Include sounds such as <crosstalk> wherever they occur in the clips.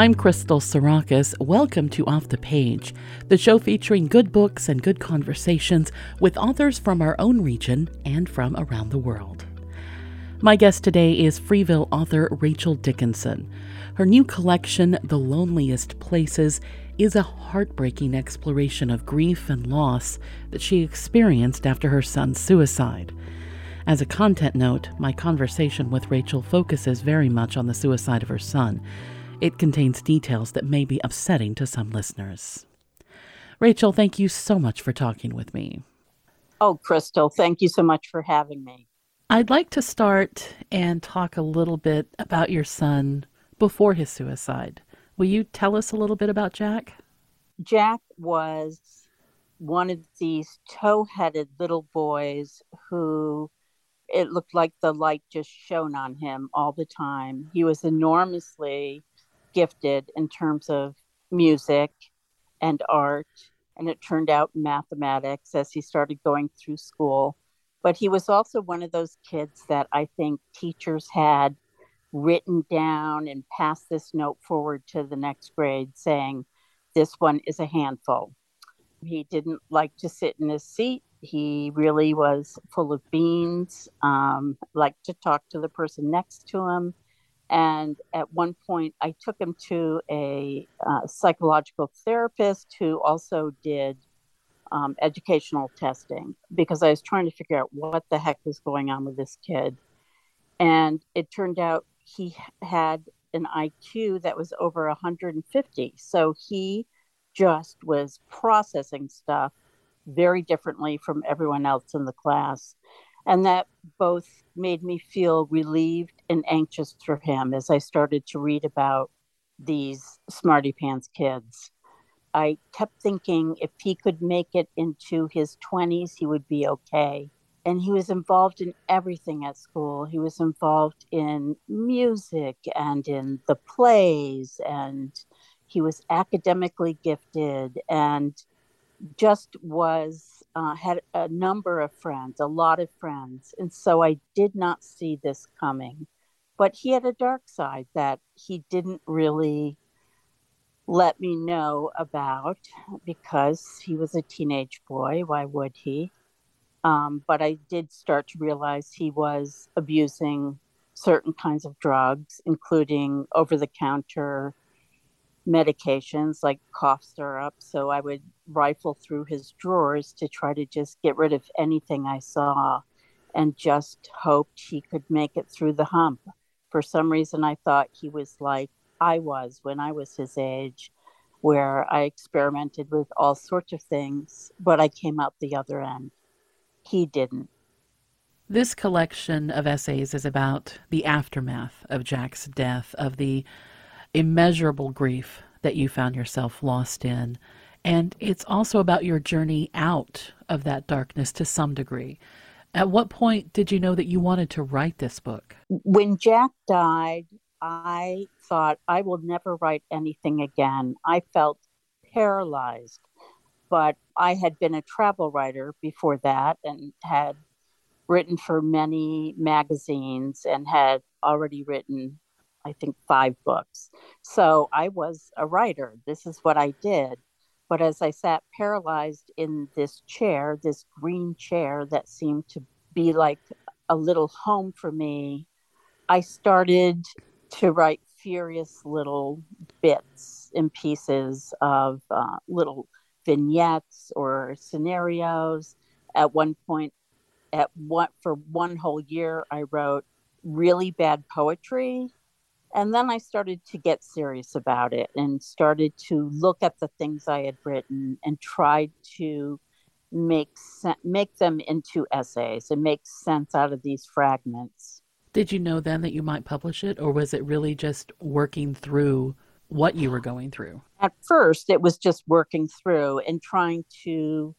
I'm Crystal Sarakas. Welcome to Off the Page, the show featuring good books and good conversations with authors from our own region and from around the world. My guest today is Freeville author Rachel Dickinson. Her new collection, The Loneliest Places, is a heartbreaking exploration of grief and loss that she experienced after her son's suicide. As a content note, my conversation with Rachel focuses very much on the suicide of her son it contains details that may be upsetting to some listeners. Rachel, thank you so much for talking with me. Oh, Crystal, thank you so much for having me. I'd like to start and talk a little bit about your son before his suicide. Will you tell us a little bit about Jack? Jack was one of these tow headed little boys who it looked like the light just shone on him all the time. He was enormously gifted in terms of music and art, and it turned out mathematics as he started going through school. But he was also one of those kids that I think teachers had written down and passed this note forward to the next grade saying, This one is a handful. He didn't like to sit in his seat. He really was full of beans, um, liked to talk to the person next to him and at one point, I took him to a uh, psychological therapist who also did um, educational testing because I was trying to figure out what the heck was going on with this kid. And it turned out he had an IQ that was over 150. So he just was processing stuff very differently from everyone else in the class. And that both made me feel relieved and anxious for him as I started to read about these smarty pants kids. I kept thinking if he could make it into his 20s, he would be okay. And he was involved in everything at school. He was involved in music and in the plays, and he was academically gifted and just was uh, had a number of friends, a lot of friends. And so I did not see this coming. But he had a dark side that he didn't really let me know about because he was a teenage boy. Why would he? Um, but I did start to realize he was abusing certain kinds of drugs, including over the counter medications like cough syrup. So I would rifle through his drawers to try to just get rid of anything I saw and just hoped he could make it through the hump. For some reason, I thought he was like I was when I was his age, where I experimented with all sorts of things, but I came out the other end. He didn't. This collection of essays is about the aftermath of Jack's death, of the immeasurable grief that you found yourself lost in. And it's also about your journey out of that darkness to some degree. At what point did you know that you wanted to write this book? When Jack died, I thought I will never write anything again. I felt paralyzed. But I had been a travel writer before that and had written for many magazines and had already written I think, five books. So I was a writer. This is what I did. But as I sat paralyzed in this chair, this green chair that seemed to be like a little home for me, I started to write furious little bits and pieces of uh, little vignettes or scenarios. At one point, at what for one whole year, I wrote really bad poetry and then I started to get serious about it and started to look at the things I had written and tried to make se- make them into essays and make sense out of these fragments. Did you know then that you might publish it, or was it really just working through what you were going through? At first, it was just working through and trying to.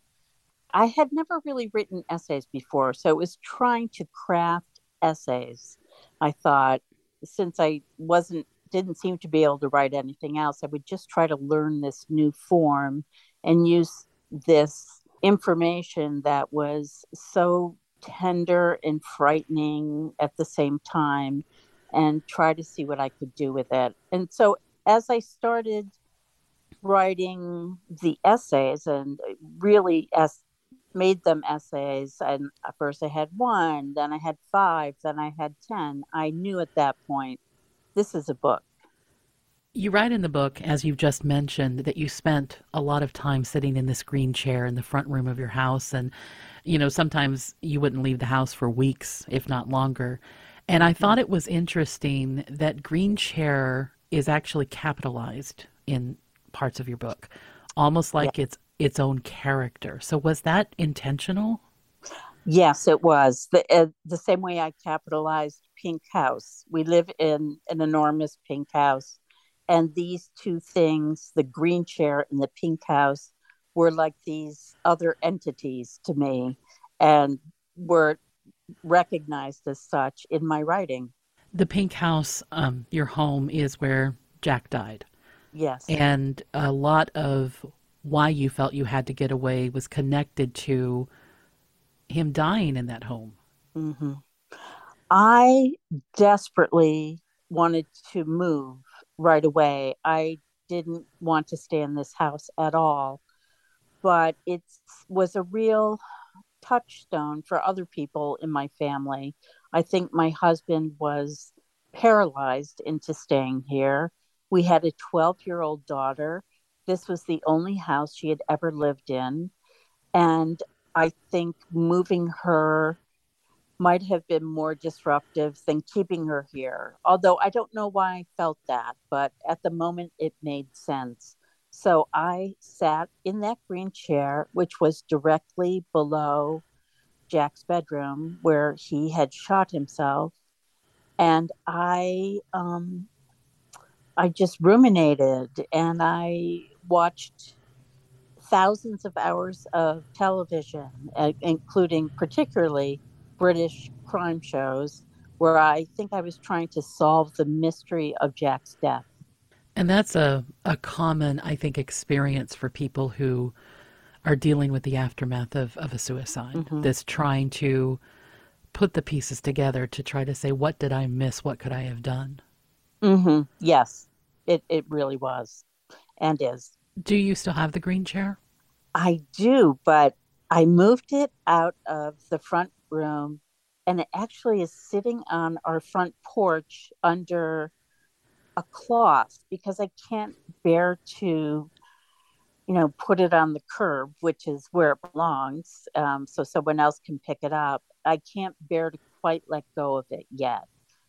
I had never really written essays before, so it was trying to craft essays. I thought, since I wasn't didn't seem to be able to write anything else, I would just try to learn this new form and use this information that was so tender and frightening at the same time and try to see what I could do with it. And so as I started writing the essays and really as made them essays and at first I had one, then I had five, then I had 10. I knew at that point this is a book. You write in the book, as you've just mentioned, that you spent a lot of time sitting in this green chair in the front room of your house. And, you know, sometimes you wouldn't leave the house for weeks, if not longer. And I thought it was interesting that green chair is actually capitalized in parts of your book, almost like yeah. it's its own character. So was that intentional? Yes, it was. The, uh, the same way I capitalized Pink House. We live in an enormous pink house and these two things, the green chair and the pink house, were like these other entities to me and were recognized as such in my writing. The pink house, um, your home, is where Jack died. Yes. And a lot of why you felt you had to get away was connected to him dying in that home. Mm-hmm. I desperately wanted to move right away. I didn't want to stay in this house at all, but it was a real touchstone for other people in my family. I think my husband was paralyzed into staying here. We had a 12 year old daughter. This was the only house she had ever lived in. And I think moving her might have been more disruptive than keeping her here. Although I don't know why I felt that, but at the moment it made sense. So I sat in that green chair, which was directly below Jack's bedroom where he had shot himself. And I, um, I just ruminated and I watched thousands of hours of television, uh, including particularly British crime shows where I think I was trying to solve the mystery of Jack's death. And that's a, a common, I think, experience for people who are dealing with the aftermath of, of a suicide. Mm-hmm. This trying to put the pieces together to try to say, what did I miss? What could I have done? Mm-hmm. Yes, it, it really was and is. Do you still have the green chair? I do, but I moved it out of the front room and it actually is sitting on our front porch under a cloth because I can't bear to, you know, put it on the curb, which is where it belongs, um, so someone else can pick it up. I can't bear to quite let go of it yet.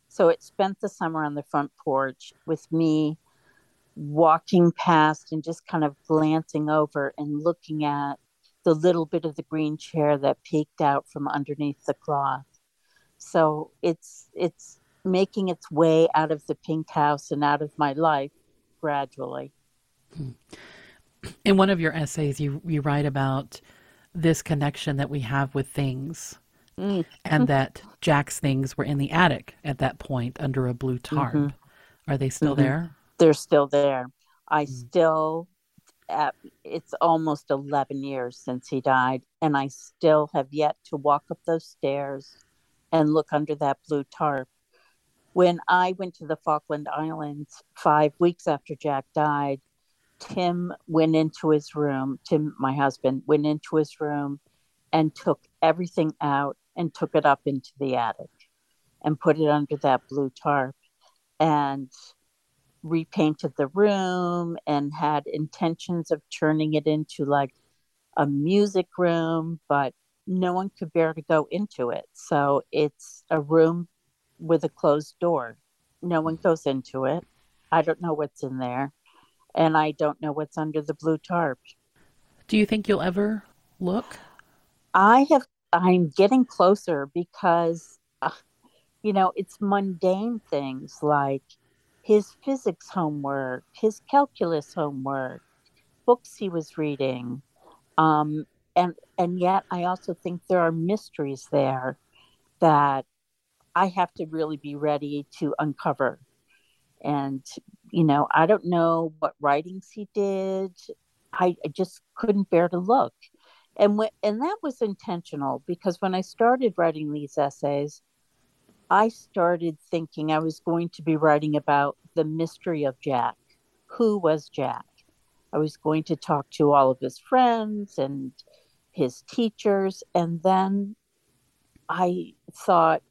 So it spent the summer on the front porch with me walking past and just kind of glancing over and looking at the little bit of the green chair that peeked out from underneath the cloth. So it's it's making its way out of the pink house and out of my life gradually. In one of your essays, you you write about this connection that we have with things, mm. and that Jack's things were in the attic at that point under a blue tarp. Mm-hmm. Are they still mm-hmm. there? They're still there. I mm. still at, it's almost 11 years since he died, and I still have yet to walk up those stairs and look under that blue tarp. When I went to the Falkland Islands five weeks after Jack died, Tim went into his room, Tim, my husband, went into his room and took everything out and took it up into the attic and put it under that blue tarp. And repainted the room and had intentions of turning it into like a music room, but no one could bear to go into it. So it's a room with a closed door. No one goes into it. I don't know what's in there. And I don't know what's under the blue tarp. Do you think you'll ever look? I have, I'm getting closer because, uh, you know, it's mundane things like his physics homework, his calculus homework, books he was reading. Um, and and yet I also think there are mysteries there that I have to really be ready to uncover. And you know, I don't know what writings he did. I, I just couldn't bear to look. And and that was intentional because when I started writing these essays, I started thinking I was going to be writing about the mystery of Jack. who was Jack? I was going to talk to all of his friends and his teachers. And then I thought,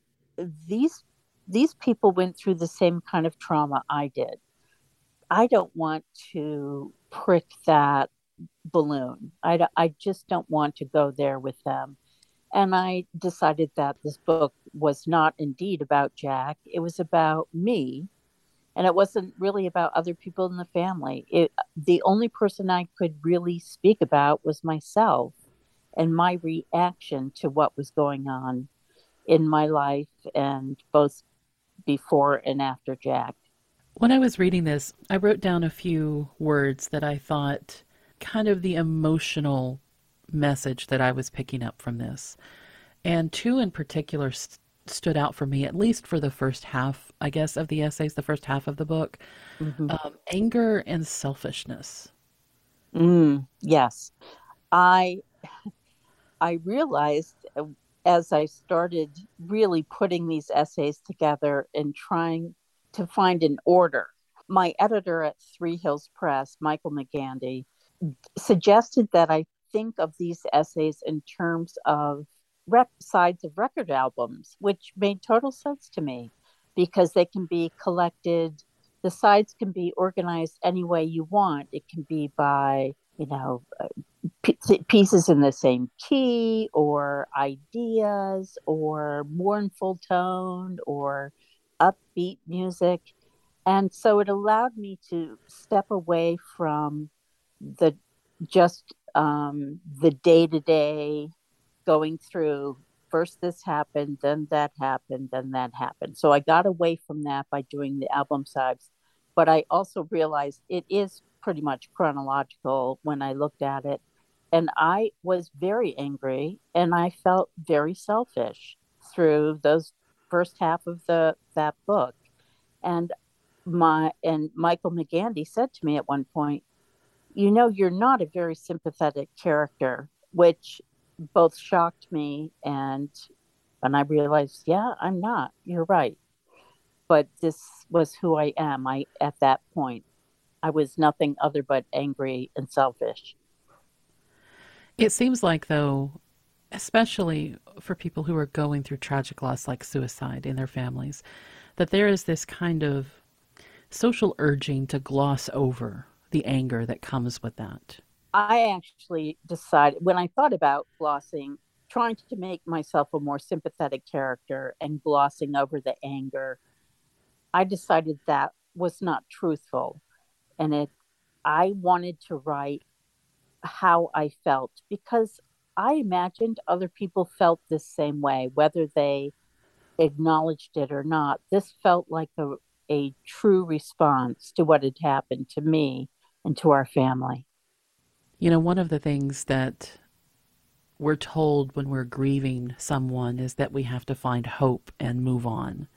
these these people went through the same kind of trauma I did. I don't want to prick that balloon. I, I just don't want to go there with them. And I decided that this book was not indeed about Jack, it was about me. And it wasn't really about other people in the family. It, the only person I could really speak about was myself and my reaction to what was going on in my life and both before and after Jack. When I was reading this, I wrote down a few words that I thought kind of the emotional message that I was picking up from this. And two in particular st- stood out for me, at least for the first half, I guess, of the essays, the first half of the book mm-hmm. um, anger and selfishness. Mm, yes. I. <laughs> I realized uh, as I started really putting these essays together and trying to find an order, my editor at Three Hills Press, Michael McGandy, suggested that I think of these essays in terms of rep- sides of record albums, which made total sense to me because they can be collected. The sides can be organized any way you want. It can be by, you know, uh, pieces in the same key or ideas or mournful tone or upbeat music. And so it allowed me to step away from the just um, the day to day going through first this happened, then that happened, then that happened. So I got away from that by doing the album sides. But I also realized it is pretty much chronological when I looked at it and I was very angry and I felt very selfish through those first half of the that book. And my and Michael McGandy said to me at one point, you know, you're not a very sympathetic character, which both shocked me and and I realized, yeah, I'm not. You're right. But this was who I am. I at that point I was nothing other but angry and selfish. It seems like, though, especially for people who are going through tragic loss like suicide in their families, that there is this kind of social urging to gloss over the anger that comes with that. I actually decided when I thought about glossing, trying to make myself a more sympathetic character and glossing over the anger, I decided that was not truthful. And it I wanted to write how I felt because I imagined other people felt the same way, whether they acknowledged it or not. This felt like a, a true response to what had happened to me and to our family. You know, one of the things that we're told when we're grieving someone is that we have to find hope and move on.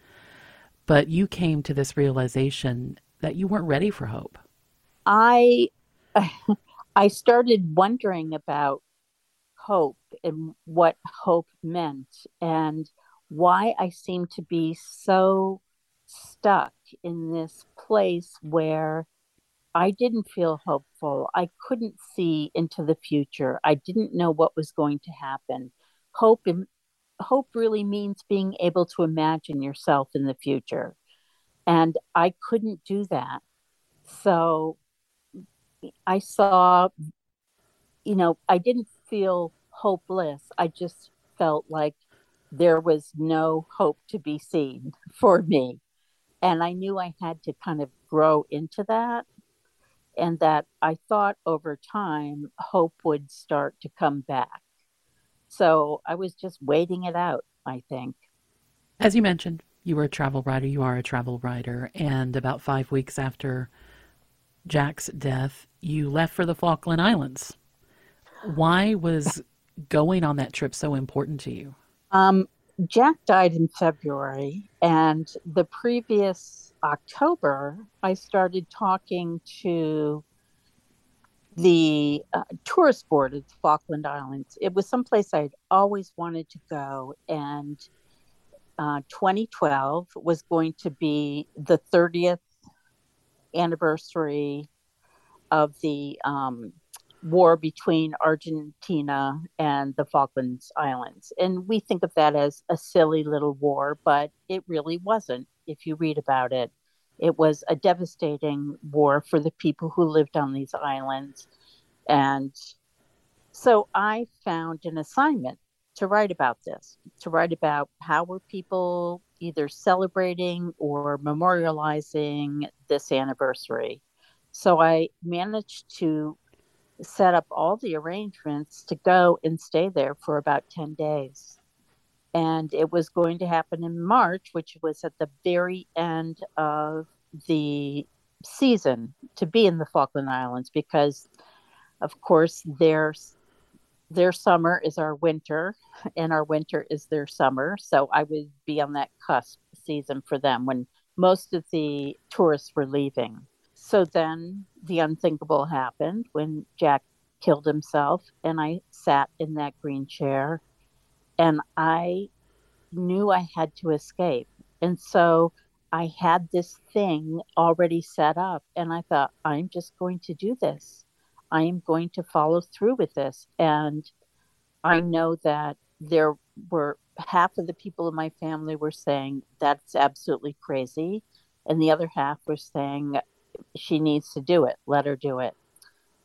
But you came to this realization that you weren't ready for hope. I <laughs> I started wondering about hope and what hope meant and why I seemed to be so stuck in this place where I didn't feel hopeful. I couldn't see into the future. I didn't know what was going to happen. Hope hope really means being able to imagine yourself in the future. And I couldn't do that. So I saw, you know, I didn't feel hopeless. I just felt like there was no hope to be seen <laughs> for me. And I knew I had to kind of grow into that. And that I thought over time, hope would start to come back. So I was just waiting it out, I think. As you mentioned, you were a travel writer, you are a travel writer. And about five weeks after Jack's death, you left for the Falkland Islands. Why was going on that trip so important to you? Um, Jack died in February, and the previous October, I started talking to the uh, tourist board of the Falkland Islands. It was someplace I'd always wanted to go, and uh, 2012 was going to be the 30th anniversary of the um, war between Argentina and the Falklands Islands. And we think of that as a silly little war, but it really wasn't if you read about it. It was a devastating war for the people who lived on these islands. And so I found an assignment to write about this, to write about how were people either celebrating or memorializing this anniversary. So I managed to set up all the arrangements to go and stay there for about 10 days. And it was going to happen in March, which was at the very end of the season to be in the Falkland Islands because, of course, their their summer is our winter and our winter is their summer. So I would be on that cusp season for them when most of the tourists were leaving. So then the unthinkable happened when Jack killed himself, and I sat in that green chair and I knew I had to escape. And so I had this thing already set up, and I thought, I'm just going to do this. I am going to follow through with this. And I know that there were half of the people in my family were saying that's absolutely crazy. And the other half were saying she needs to do it. Let her do it.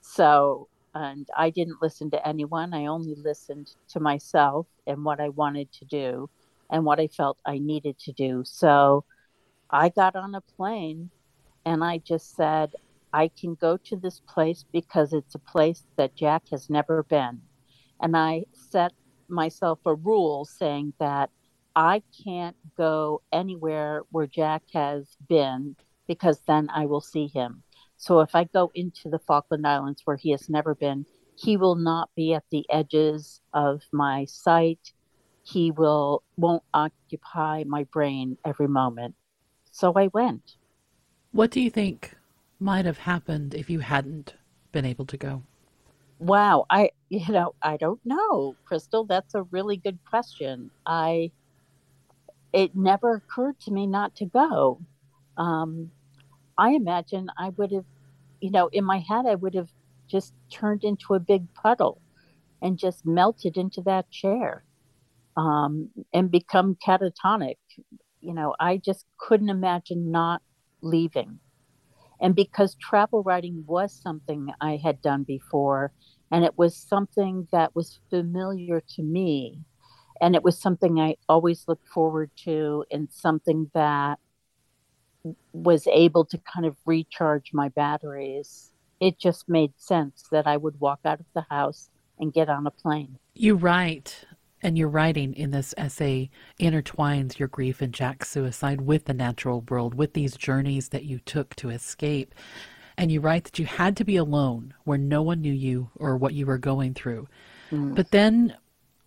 So, and I didn't listen to anyone. I only listened to myself and what I wanted to do and what I felt I needed to do. So I got on a plane and I just said, I can go to this place because it's a place that Jack has never been. And I set myself a rule saying that I can't go anywhere where Jack has been because then I will see him. So if I go into the Falkland Islands where he has never been, he will not be at the edges of my sight. He will won't occupy my brain every moment. So I went. What do you think might have happened if you hadn't been able to go? Wow, I you know, I don't know, Crystal. That's a really good question. I it never occurred to me not to go. Um, I imagine I would have, you know, in my head, I would have just turned into a big puddle and just melted into that chair um, and become catatonic. You know, I just couldn't imagine not leaving. And because travel writing was something I had done before, and it was something that was familiar to me, and it was something I always looked forward to, and something that was able to kind of recharge my batteries, it just made sense that I would walk out of the house and get on a plane. You write, and your writing in this essay intertwines your grief and Jack's suicide with the natural world, with these journeys that you took to escape. And you write that you had to be alone where no one knew you or what you were going through. Mm. But then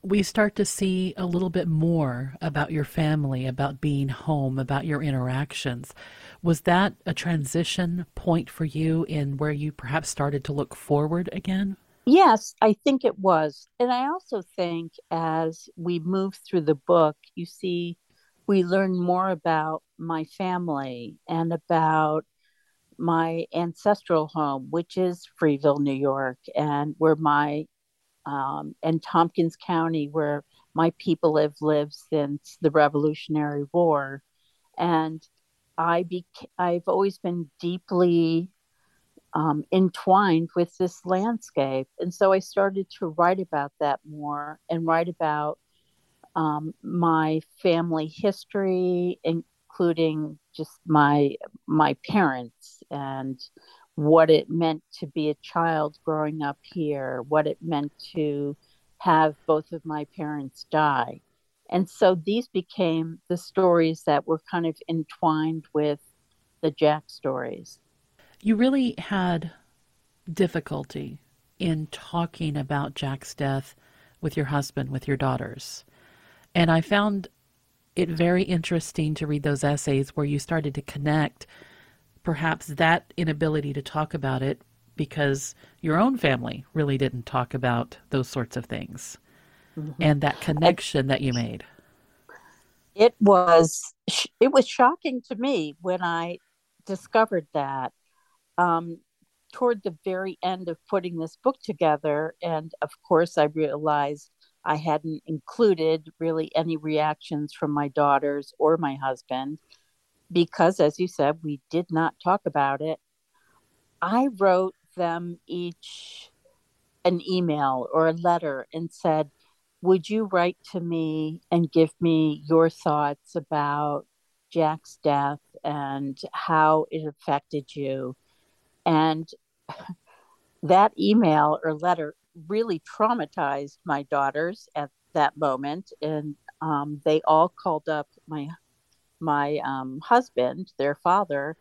we start to see a little bit more about your family, about being home, about your interactions. Was that a transition point for you in where you perhaps started to look forward again? Yes, I think it was. And I also think as we move through the book, you see, we learn more about my family and about my ancestral home, which is Freeville, New York, and where my um, and Tompkins County, where my people have lived since the Revolutionary War. And I be, I've always been deeply um, entwined with this landscape. And so I started to write about that more and write about um, my family history, including just my my parents and what it meant to be a child growing up here, what it meant to have both of my parents die. And so these became the stories that were kind of entwined with the Jack stories. You really had difficulty in talking about Jack's death with your husband, with your daughters. And I found it very interesting to read those essays where you started to connect perhaps that inability to talk about it because your own family really didn't talk about those sorts of things mm-hmm. and that connection that you made it was it was shocking to me when i discovered that um, toward the very end of putting this book together, and of course, I realized I hadn't included really any reactions from my daughters or my husband because, as you said, we did not talk about it. I wrote them each an email or a letter and said, Would you write to me and give me your thoughts about Jack's death and how it affected you? And <laughs> that email or letter really traumatized my daughters at that moment. And um, they all called up my my um, husband, their father,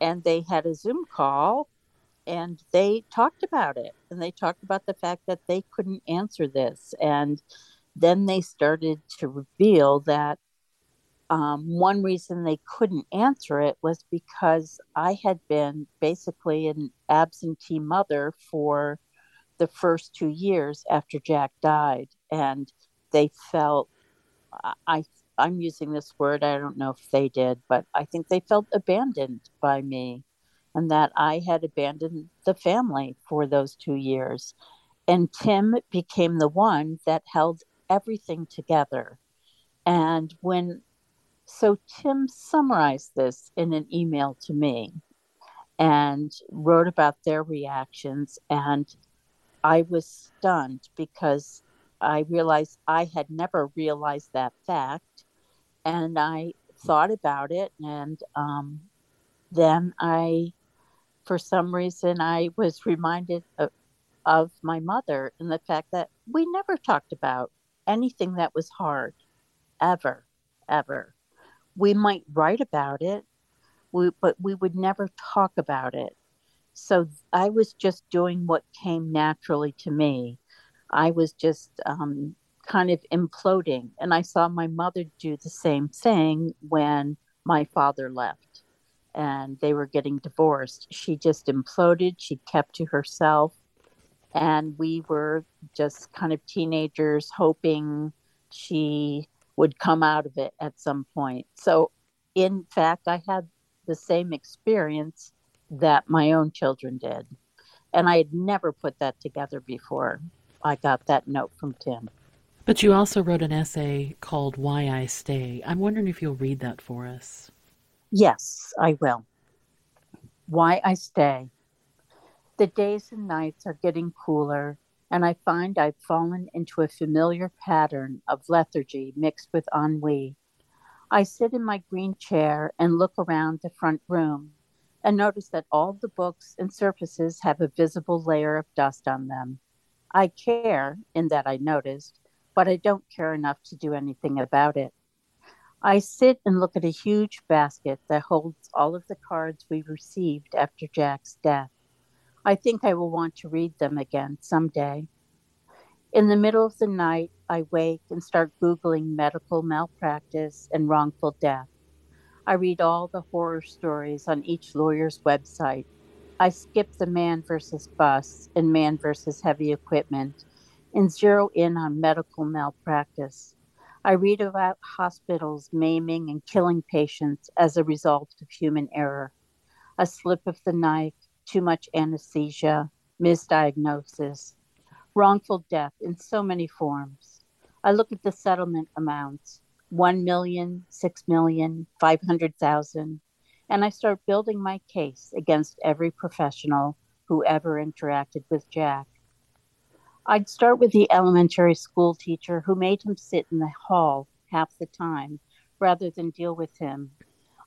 and they had a Zoom call and they talked about it and they talked about the fact that they couldn't answer this and then they started to reveal that um, one reason they couldn't answer it was because i had been basically an absentee mother for the first two years after jack died and they felt i i'm using this word i don't know if they did but i think they felt abandoned by me and that I had abandoned the family for those two years. And Tim became the one that held everything together. And when, so Tim summarized this in an email to me and wrote about their reactions. And I was stunned because I realized I had never realized that fact. And I thought about it. And um, then I for some reason, I was reminded of, of my mother and the fact that we never talked about anything that was hard, ever, ever. We might write about it, we, but we would never talk about it. So I was just doing what came naturally to me. I was just um, kind of imploding. And I saw my mother do the same thing when my father left and they were getting divorced. She just imploded. She kept to herself. And we were just kind of teenagers hoping she would come out of it at some point. So, in fact, I had the same experience that my own children did. And I had never put that together before I got that note from Tim. But you also wrote an essay called Why I Stay. I'm wondering if you'll read that for us. Yes, I will. Why I stay. The days and nights are getting cooler, and I find I've fallen into a familiar pattern of lethargy mixed with ennui. I sit in my green chair and look around the front room and notice that all the books and surfaces have a visible layer of dust on them. I care in that I noticed, but I don't care enough to do anything about it. I sit and look at a huge basket that holds all of the cards we received after Jack's death. I think I will want to read them again someday. In the middle of the night, I wake and start Googling medical malpractice and wrongful death. I read all the horror stories on each lawyer's website. I skip the man versus bus and man versus heavy equipment and zero in on medical malpractice. I read about hospitals maiming and killing patients as a result of human error. A slip of the knife, too much anesthesia, misdiagnosis, wrongful death in so many forms. I look at the settlement amounts 1 million, 6 million, 500,000, and I start building my case against every professional who ever interacted with Jack. I'd start with the elementary school teacher who made him sit in the hall half the time rather than deal with him.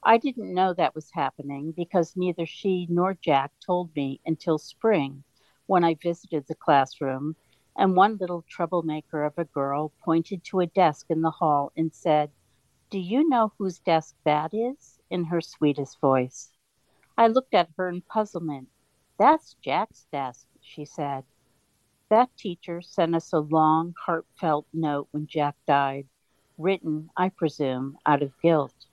I didn't know that was happening because neither she nor Jack told me until spring when I visited the classroom, and one little troublemaker of a girl pointed to a desk in the hall and said, Do you know whose desk that is? in her sweetest voice. I looked at her in puzzlement. That's Jack's desk, she said. That teacher sent us a long, heartfelt note when Jack died, written, I presume, out of guilt.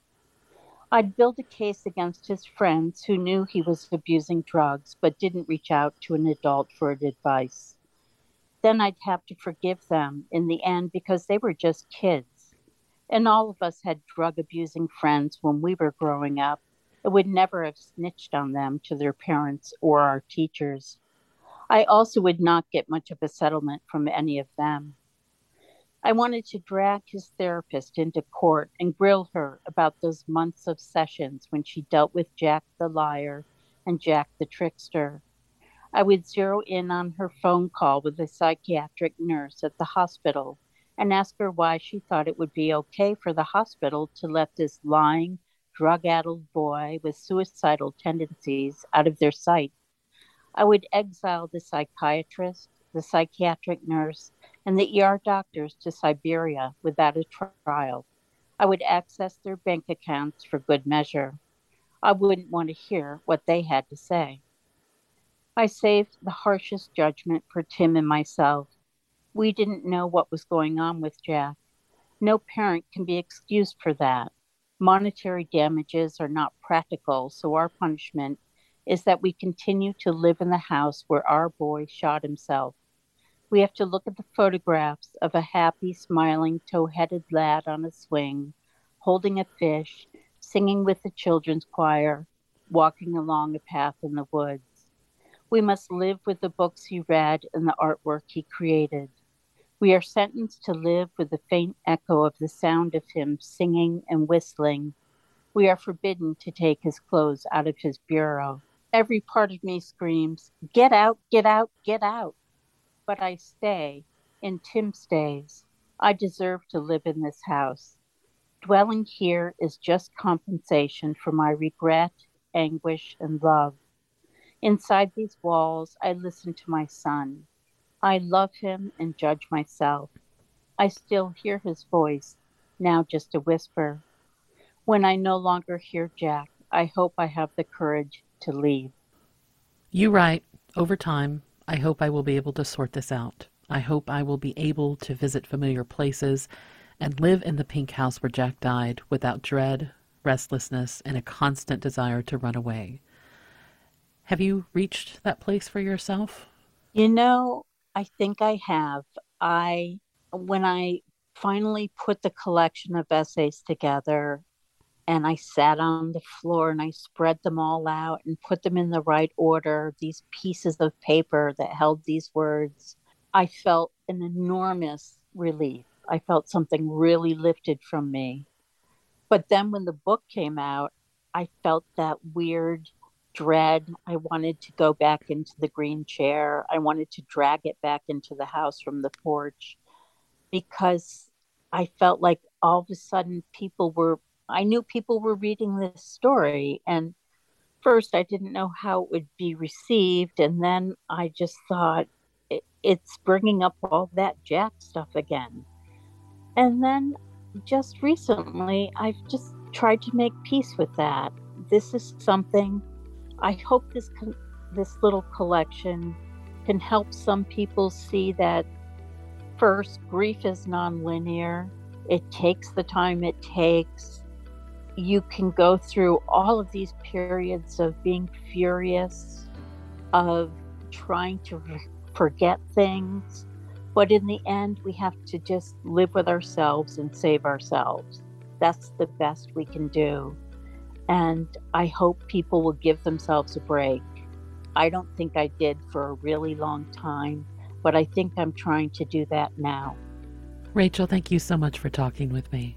I'd build a case against his friends who knew he was abusing drugs but didn't reach out to an adult for advice. Then I'd have to forgive them in the end because they were just kids. And all of us had drug abusing friends when we were growing up, I would never have snitched on them to their parents or our teachers. I also would not get much of a settlement from any of them. I wanted to drag his therapist into court and grill her about those months of sessions when she dealt with Jack the liar and Jack the trickster. I would zero in on her phone call with a psychiatric nurse at the hospital and ask her why she thought it would be okay for the hospital to let this lying, drug addled boy with suicidal tendencies out of their sight I would exile the psychiatrist, the psychiatric nurse, and the ER doctors to Siberia without a trial. I would access their bank accounts for good measure. I wouldn't want to hear what they had to say. I saved the harshest judgment for Tim and myself. We didn't know what was going on with Jack. No parent can be excused for that. Monetary damages are not practical, so our punishment is that we continue to live in the house where our boy shot himself. We have to look at the photographs of a happy, smiling, tow headed lad on a swing, holding a fish, singing with the children's choir, walking along a path in the woods. We must live with the books he read and the artwork he created. We are sentenced to live with the faint echo of the sound of him singing and whistling. We are forbidden to take his clothes out of his bureau. Every part of me screams, Get out, get out, get out. But I stay, and Tim stays. I deserve to live in this house. Dwelling here is just compensation for my regret, anguish, and love. Inside these walls, I listen to my son. I love him and judge myself. I still hear his voice, now just a whisper. When I no longer hear Jack, I hope I have the courage to leave. You write, over time, I hope I will be able to sort this out. I hope I will be able to visit familiar places and live in the pink house where Jack died without dread, restlessness, and a constant desire to run away. Have you reached that place for yourself? You know, I think I have. I, when I finally put the collection of essays together, and I sat on the floor and I spread them all out and put them in the right order, these pieces of paper that held these words. I felt an enormous relief. I felt something really lifted from me. But then when the book came out, I felt that weird dread. I wanted to go back into the green chair. I wanted to drag it back into the house from the porch because I felt like all of a sudden people were I knew people were reading this story. And first, I didn't know how it would be received. And then I just thought, it's bringing up all that Jack stuff again. And then just recently, I've just tried to make peace with that. This is something I hope this this little collection can help some people see that first grief is nonlinear. It takes the time it takes you can go through all of these periods of being furious, of trying to forget things. But in the end, we have to just live with ourselves and save ourselves. That's the best we can do. And I hope people will give themselves a break. I don't think I did for a really long time, but I think I'm trying to do that now. Rachel, thank you so much for talking with me.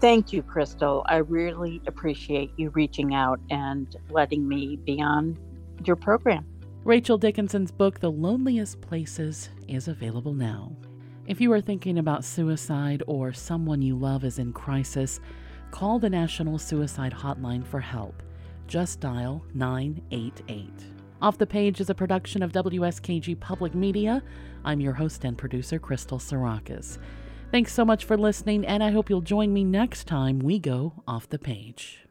Thank you, Crystal. I really appreciate you reaching out and letting me be on your program. Rachel Dickinson's book, The Loneliest Places, is available now. If you are thinking about suicide or someone you love is in crisis, call the National Suicide Hotline for help. Just dial 988. Off the Page is a production of WSKG Public Media. I'm your host and producer, Crystal Sarakas. Thanks so much for listening, and I hope you'll join me next time we go off the page.